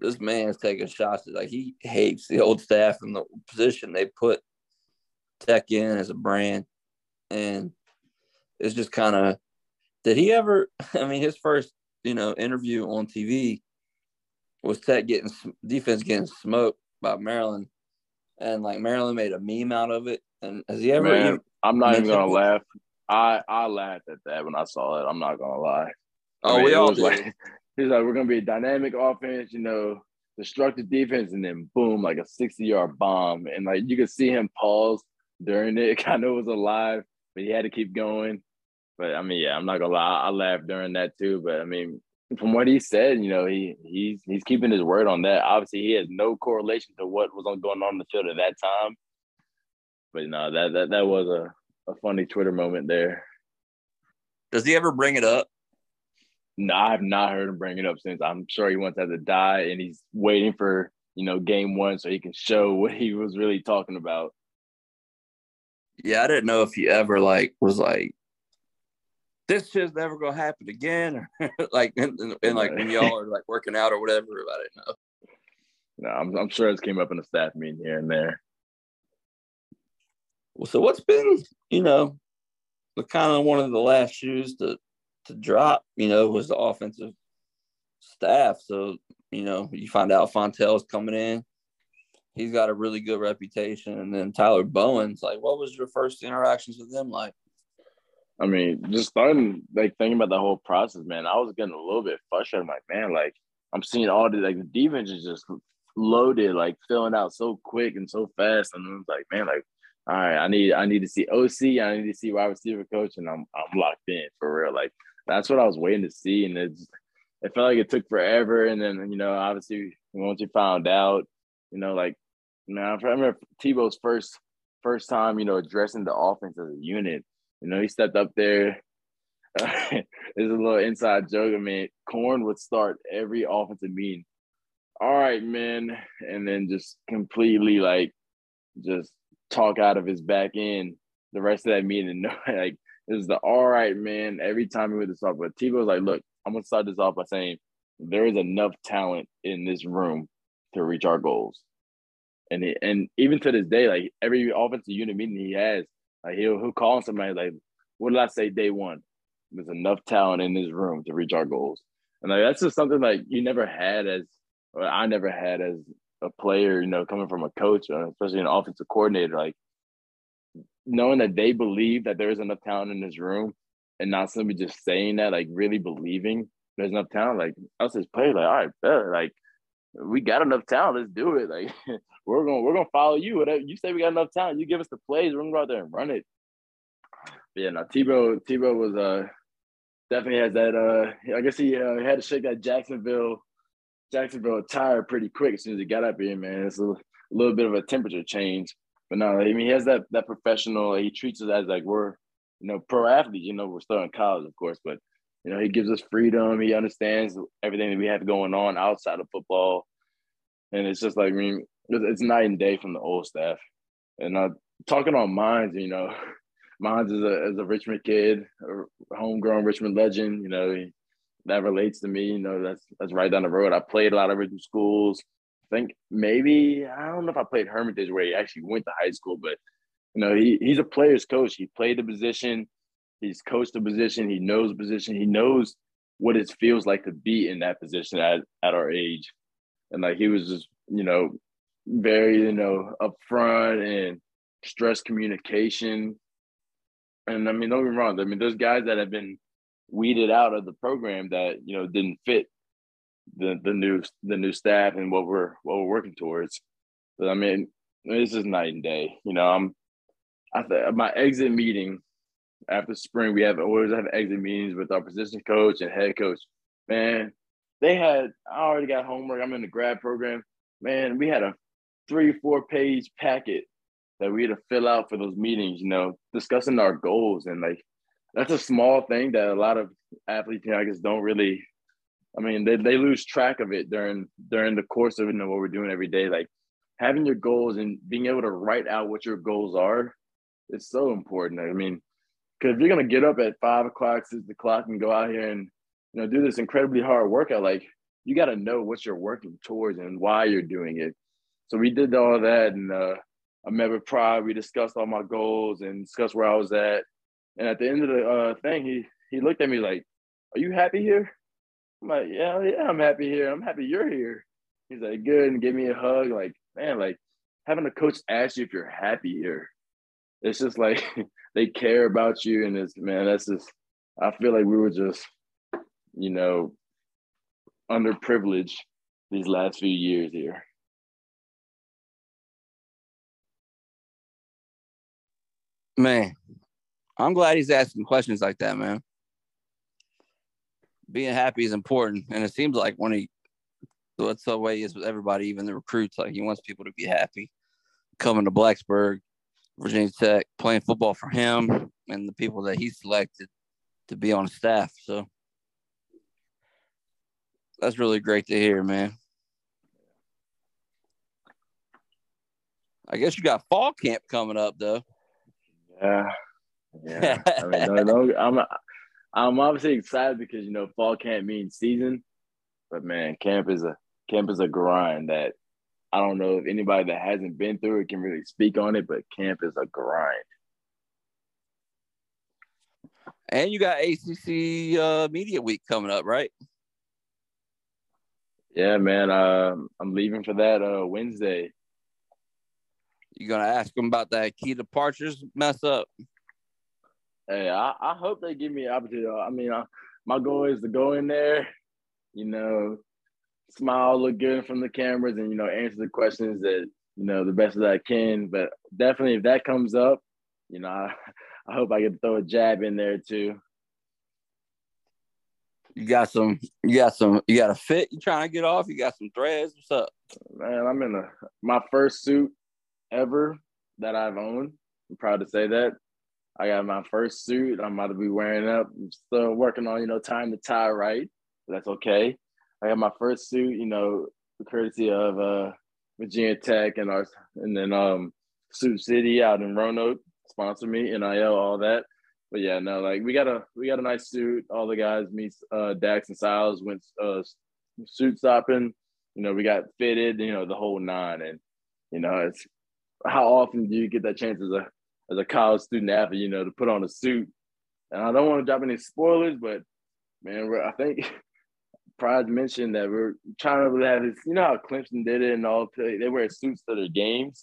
this man is taking shots. Like he hates the old staff and the position they put Tech in as a brand, and it's just kind of. Did he ever? <laughs> I mean, his first you know interview on TV was Tech getting defense getting smoked by Maryland, and like Maryland made a meme out of it. And has he ever? Man, I'm not even gonna laugh. I I laughed at that when I saw it. I'm not gonna lie. I oh, mean, we all did. Like, <laughs> he's like, we're gonna be a dynamic offense, you know, destructive defense, and then boom, like a 60 yard bomb, and like you could see him pause during it. <laughs> Kind of was alive, but he had to keep going. But I mean, yeah, I'm not gonna lie, I laughed during that too. But I mean, from what he said, you know, he he's he's keeping his word on that. Obviously, he has no correlation to what was on going on in the field at that time. But no, that that that was a a funny Twitter moment there. Does he ever bring it up? No, I have not heard him bring it up since. I'm sure he wants to have to die and he's waiting for, you know, game one so he can show <laughs> what he was really talking about. Yeah, I didn't know if you ever like was like, this shit's never gonna happen again, or <laughs> like, and, and, like when y'all are like working out or whatever. I didn't know. No, I'm, I'm sure it's came up in a staff meeting here and there. Well, So what's been, you know, the kind of one of the last shoes to to drop, you know, was the offensive staff. So, you know, you find out Fontel's coming in. He's got a really good reputation. And then Tyler Bowen's like, what was your first interactions with them like? I mean, just starting like thinking about the whole process, man, I was getting a little bit frustrated. I'm like, man, like I'm seeing all the like the defense is just loaded, like filling out so quick and so fast. And I was like, man, like all right, I need I need to see OC, I need to see wide receiver coach, and I'm I'm locked in for real. Like that's what I was waiting to see, and it's it felt like it took forever. And then you know, obviously, once you found out, you know, like man, I remember Tebow's first first time, you know, addressing the offense as a unit. You know, he stepped up there. <laughs> There's a little inside joke. I mean, Corn would start every offensive meeting. All right, man, and then just completely like just talk out of his back end the rest of that meeting. <laughs> And like this is the all right, man. Every time he would this off, but Tebow was like, look, I'm gonna start this off by saying there is enough talent in this room to reach our goals. And he, and even to this day, like every offensive unit meeting he has, like he'll he'll call somebody like, what did I say day one? There's enough talent in this room to reach our goals. And like that's just something like you never had as or I never had as a player, you know, coming from a coach, uh, especially an offensive coordinator, like knowing that they believe that there is enough talent in this room and not simply just saying that, like really believing there's enough talent. Like us as players, like, all right, better. Like we got enough talent, let's do it. Like <laughs> we're gonna we're gonna follow you. Whatever you say we got enough talent, you give us the plays, we're gonna go out there and run it. But yeah, no, Tebow Tebow was uh definitely has that uh I guess he uh, had to shake that Jacksonville Jacksonville tired pretty quick as soon as he got up here, man. It's a, a little bit of a temperature change. But no, I mean he has that that professional. He treats us as like we're you know pro athletes. You know we're still in college, of course, but you know he gives us freedom. He understands everything that we have going on outside of football, and it's just like I mean it's night and day from the old staff. And uh, talking on Mines, you know, <laughs> Mines is a is a Richmond kid, a homegrown Richmond legend. You know, he, that relates to me. You know, that's that's right down the road. I played a lot of Richmond schools. I think maybe I don't know if I played Hermitage where he actually went to high school, but you know, he he's a player's coach. He played the position, he's coached the position, he knows the position, he knows what it feels like to be in that position at, at our age. And like he was just, you know, very, you know, upfront and stress communication. And I mean, don't get wrong. I mean, there's guys that have been weeded out of the program that you know didn't fit the the new the new staff and what we're what we're working towards. But I mean, this is night and day. You know, I'm I th- my exit meeting after spring. We have always have exit meetings with our position coach and head coach. Man, they had I already got homework. I'm in the grad program. Man, we had a three, four page packet that we had to fill out for those meetings, you know, discussing our goals. And like that's a small thing that a lot of athletes, you know, I guess don't really I mean, they, they lose track of it during during the course of you know what we're doing every day. Like having your goals and being able to write out what your goals are is so important. I mean, because if you're gonna get up at five o'clock, six o'clock, and go out here and you know do this incredibly hard workout, like you got to know what you're working towards and why you're doing it. So we did all that, and uh, I met with Pry. We discussed all my goals and discussed where I was at. And at the end of the uh, thing, he he looked at me like, "Are you happy here?" I'm like, "Yeah, yeah, I'm happy here. I'm happy you're here." He's like, "Good," and give me a hug. Like, man, like having a coach ask you if you're happy here. It's just like <laughs> they care about you, and it's man, that's just. I feel like we were just, you know, underprivileged these last few years here. Man, I'm glad he's asking questions like that, man. Being happy is important, and it seems like when he, that's the way he is with everybody, even the recruits. Like he wants people to be happy, coming to Blacksburg, Virginia Tech, playing football for him and the people that he selected to be on staff. So that's really great to hear, man. I guess you got fall camp coming up though. Yeah, yeah. I mean, no, no, I'm I'm obviously excited because you know fall camp means season, but man, camp is a camp is a grind that I don't know if anybody that hasn't been through it can really speak on it, but camp is a grind. And you got ACC uh, Media Week coming up, right? Yeah, man. Uh, I'm leaving for that uh, Wednesday. You gonna ask them about that key departures mess up? Hey, I, I hope they give me an opportunity. I mean, I, my goal is to go in there, you know, smile, look good from the cameras, and you know, answer the questions that you know the best that I can. But definitely, if that comes up, you know, I, <laughs> I hope I can throw a jab in there too. You got some, you got some, you got a fit you trying to get off? You got some threads? What's up? Man, I'm in a my first suit ever that I've owned. I'm proud to say that. I got my first suit. I'm about to be wearing up. I'm still working on, you know, tying the tie right. But that's okay. I got my first suit, you know, courtesy of uh Virginia Tech and our and then um Suit City out in Roanoke sponsor me, NIL, all that. But yeah, no, like we got a we got a nice suit. All the guys meet uh Dax and Siles went uh suit stopping. You know, we got fitted, you know, the whole nine. And, you know, it's how often do you get that chance as a as a college student athlete, you know, to put on a suit? And I don't want to drop any spoilers, but man, I think <laughs> Pry mentioned that we're trying to have this, you know how Clemson did it and all they wear suits to their games.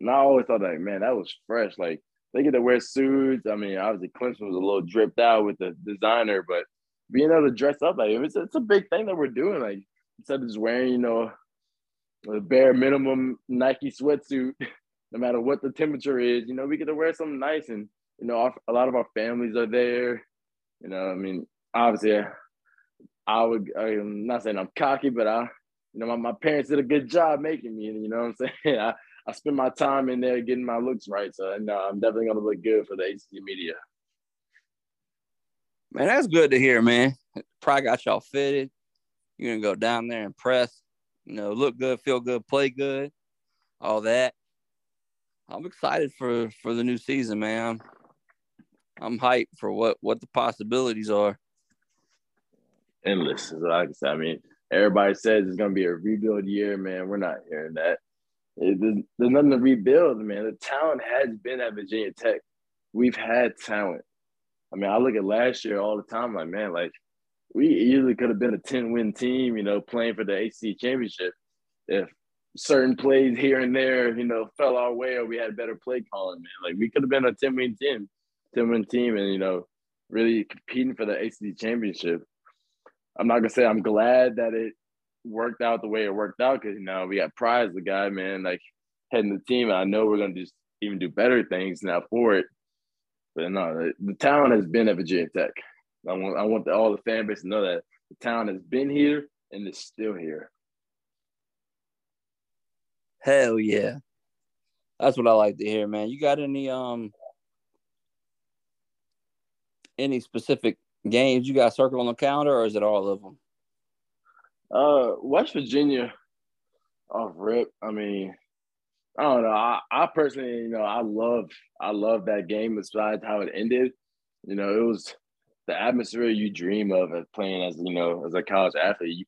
And I always thought like, man, that was fresh. Like they get to wear suits. I mean, obviously Clemson was a little dripped out with the designer, but being able to dress up like it's, it's a big thing that we're doing. Like instead of just wearing, you know, a bare minimum Nike sweatsuit, <laughs> no matter what the temperature is, you know, we get to wear something nice. And, you know, our, a lot of our families are there. You know, I mean, obviously, I would, I'm not saying I'm cocky, but I, you know, my, my parents did a good job making me. You know what I'm saying? <laughs> I, I spend my time in there getting my looks right. So, no, uh, I'm definitely going to look good for the ACC media. Man, that's good to hear, man. Probably got y'all fitted. You're gonna go down there and press, you know, look good, feel good, play good, all that. I'm excited for for the new season, man. I'm hyped for what what the possibilities are. Endless, like I said. I mean, everybody says it's gonna be a rebuild year, man. We're not hearing that. It, there's, there's nothing to rebuild, man. The talent has been at Virginia Tech. We've had talent. I mean, I look at last year all the time, like, man, like we easily could have been a 10 win team, you know, playing for the ACC championship if certain plays here and there, you know, fell our way or we had better play calling, man. Like we could have been a 10 win team, 10 win team and, you know, really competing for the ACC championship. I'm not gonna say I'm glad that it worked out the way it worked out because you know we got Pry's, the guy, man, like heading the team. I know we're gonna just even do better things now for it. But no, the, the talent has been at Virginia Tech. I want I want the, all the fan base to know that The town has been here and is still here. Hell yeah. That's what I like to hear, man. You got any um any specific games you got circled on the calendar, or is it all of them? Uh, West Virginia, off rip. I mean, I don't know. I, I personally, you know, I love I love that game. Besides how it ended, you know, it was the atmosphere you dream of as playing as you know as a college athlete. You,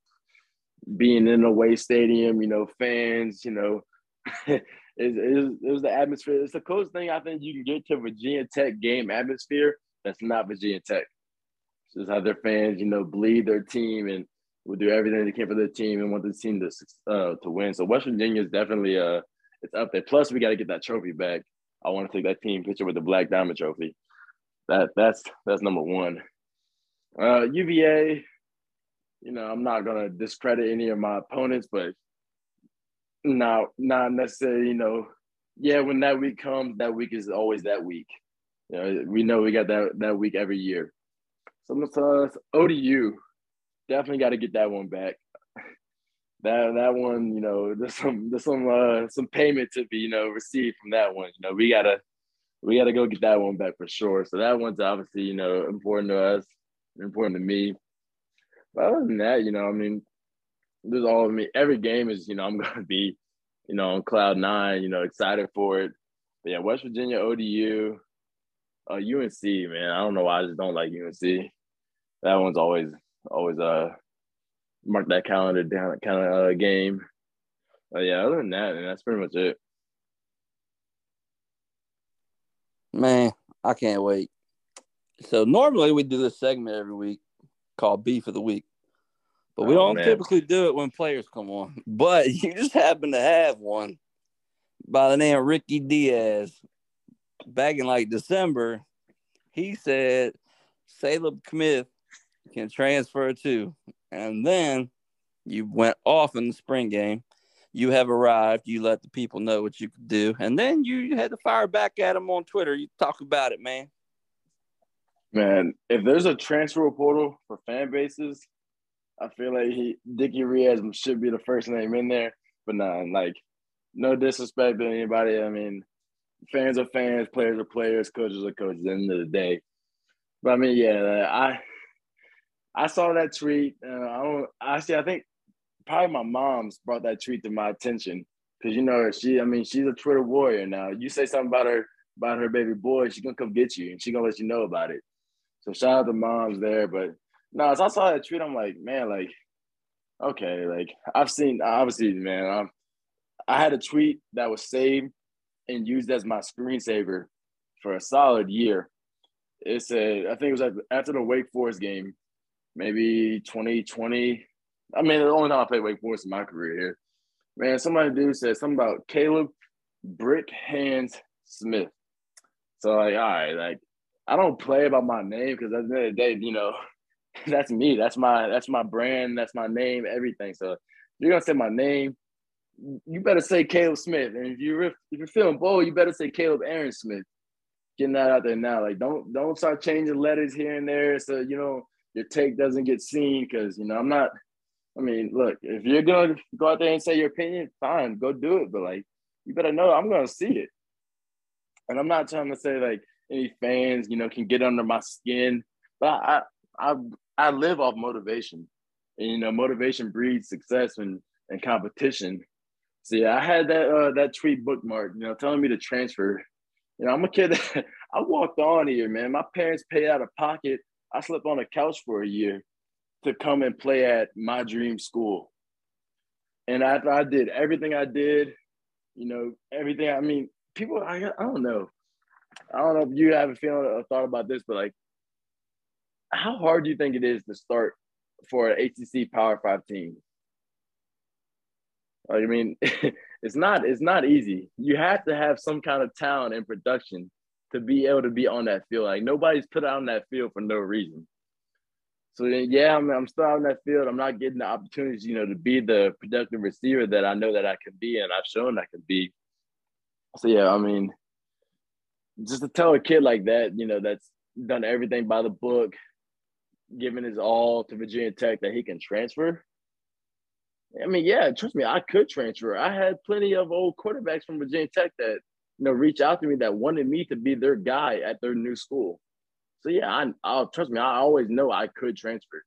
being in a away stadium, you know, fans, you know, <laughs> it, it, it was the atmosphere. It's the closest thing I think you can get to Virginia Tech game atmosphere that's not Virginia Tech. Just how their fans, you know, bleed their team and will do everything they can for their team and want the team to uh, to win. So West Virginia is definitely uh it's up there. Plus, we got to get that trophy back. I want to take that team picture with the Black Diamond Trophy. That that's that's number one. Uh, UVA, you know, I'm not gonna discredit any of my opponents, but not not necessarily, you know, yeah, when that week comes, that week is always that week. You know, we know we got that that week every year. So uh, ODU, definitely got to get that one back. That that one, you know, there's some there's some uh, some payment to be you know received from that one. You know, we gotta we gotta go get that one back for sure. So that one's obviously you know important to us, important to me. But other than that, you know, I mean, there's all of me. Every game is, you know, I'm <laughs> gonna be, you know, on cloud nine. You know, excited for it. But yeah, West Virginia, ODU, uh, UNC, man. I don't know why I just don't like UNC. That one's always, always uh, mark that calendar down kind of uh, game. But yeah, other than that, man, that's pretty much it. Man, I can't wait. So normally we do this segment every week called Beef of the Week. But we oh, don't man. typically do it when players come on. <laughs> But you just happen to have one by the name of Ricky Diaz. Back in like December, he said Kaleb Smith can transfer to. And then you went off in the spring game. You have arrived. You let the people know what you could do. And then you had to fire back at them on Twitter. You talk about it, man. Man, if there's a transfer portal for fan bases, I feel like he Dickie Riaz should be the first name in there. But nah, like no disrespect to anybody. I mean, fans are fans, players are players, coaches are coaches. At the end of the day, but I mean, yeah, I I saw that tweet. Uh, I don't actually. I think probably my mom's brought that tweet to my attention because you know she. I mean, she's a Twitter warrior now. You say something about her about her baby boy, she's gonna come get you and she's gonna let you know about it. So shout out to moms there. But no, as I saw that tweet, I'm like, man, like, okay, like I've seen obviously, man. I'm, I had a tweet that was saved and used as my screensaver for a solid year. It said, I think it was after the Wake Forest game maybe 2020. I mean, the only time I played Wake Forest in my career here. Man, somebody dude said something about Kaleb Brick Hands Smith. So like, all right, like I don't play about my name because at the end of the day, you know, <laughs> that's me. That's my that's my brand. That's my name. Everything. So you're gonna say my name, you better say Kaleb Smith. And if you're if you're feeling bold, you better say Kaleb Aaron Smith. Getting that out there now. Like don't don't start changing letters here and there. So you know your take doesn't get seen because you know I'm not. I mean, look, if you're gonna go out there and say your opinion, fine, go do it. But like, you better know I'm gonna see it. And I'm not trying to say like any fans, you know, can get under my skin, but I I I live off motivation, and you know, motivation breeds success and and competition. So yeah, I had that uh, that tweet bookmark, you know, telling me to transfer. You know, I'm a kid. That, <laughs> I walked on here, man. My parents paid out of pocket I slept on a couch for a year to come and play at my dream school. And after I did everything I did, you know, everything, I mean, people, I, I don't know. I don't know if you have a feeling or thought about this, but like, how hard do you think it is to start for an ACC Power Five team? Like, I mean, <laughs> it's not it's not easy. You have to have some kind of talent and production to be able to be on that field. Like nobody's put out on that field for no reason. So yeah, I'm, I'm still on that field. I'm not getting the opportunities, you know, to be the productive receiver that I know that I can be, and I've shown I can be. So yeah, I mean, just to tell a kid like that, you know, that's done everything by the book, giving his all to Virginia Tech that he can transfer. I mean, yeah, trust me, I could transfer. I had plenty of old quarterbacks from Virginia Tech that you know reach out to me that wanted me to be their guy at their new school. So yeah, I, I'll trust me. I always know I could transfer,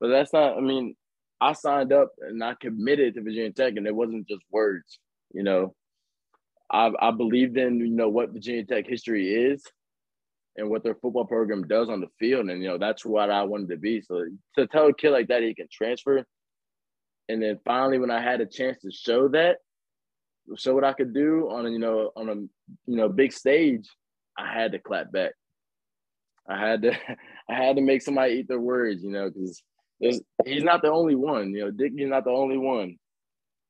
but that's not. I mean, I signed up and I committed to Virginia Tech, and it wasn't just words. You know, I I believed in you know what Virginia Tech history is, and what their football program does on the field, and you know that's what I wanted to be. So to tell a kid like that he can transfer, and then finally when I had a chance to show that, show what I could do on a you know on a you know big stage, I had to clap back. I had to <laughs> I had to make somebody eat their words, you know, because he's not the only one. You know, Dickey's not the only one.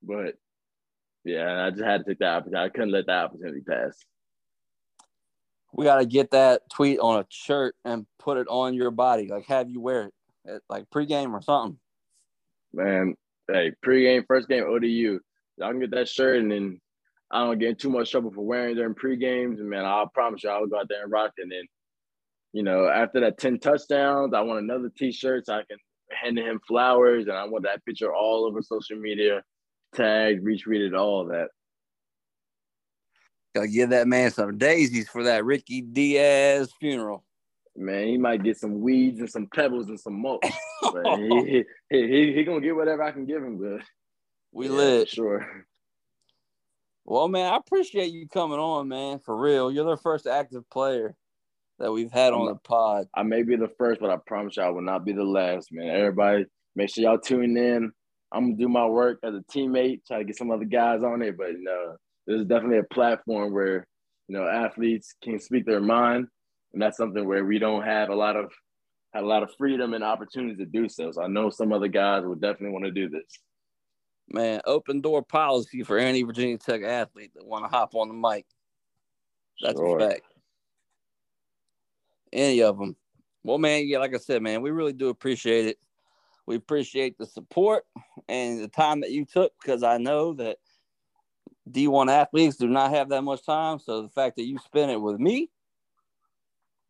But yeah, I just had to take that opportunity. I couldn't let that opportunity pass. We got to get that tweet on a shirt and put it on your body. Like, have you wear it at, like pregame or something. Man, hey, pregame, first game, ODU. Y'all can get that shirt and then I don't get in too much trouble for wearing during pre-games. And man, I promise you, I'll go out there and rock. And then, you know, after that 10 touchdowns, I want another t-shirt so I can hand him flowers. And I want that picture all over social media, tagged, retweeted, all that. Gotta give that man some daisies for that Ricky Diaz funeral. Man, he might get some weeds and some pebbles and some mulch. <laughs> he, he, he, he, gonna get whatever I can give him, but we yeah, lit. Sure. <laughs> Well, man, I appreciate you coming on, man. For real. You're the first active player that we've had on the pod. I may be the first, but I promise you I will not be the last, man. Everybody, make sure y'all tune in. I'm gonna do my work as a teammate, try to get some other guys on it, but no, there's definitely a platform where you know athletes can speak their mind, and that's something where we don't have a lot of had a lot of freedom and opportunity to do so. So I know some other guys would definitely want to do this. Man, open door policy for any Virginia Tech athlete that want to hop on the mic. That's sure. a fact. Any of them. Well, man, yeah, like I said, man, we really do appreciate it. We appreciate the support and the time that you took because I know that D1 athletes do not have that much time. So the fact that you spent it with me,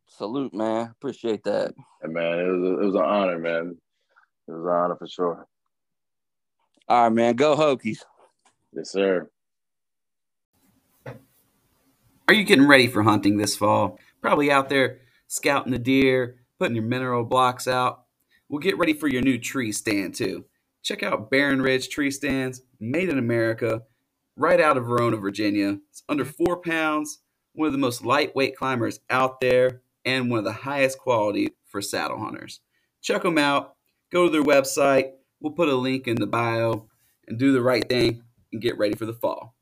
salute, man. Appreciate that. Hey, man, it was, a, it was an honor, man. It was an honor for sure. All right, man. Go Hokies. Yes, sir. Are you getting ready for hunting this fall? Probably out there scouting the deer, putting your mineral blocks out. Well, get ready for your new tree stand, too. Check out Barren Ridge Tree Stands, made in America right out of Verona, Virginia. It's under four pounds, one of the most lightweight climbers out there, and one of the highest quality for saddle hunters. Check them out. Go to their website. We'll put a link in the bio and do the right thing and get ready for the fall.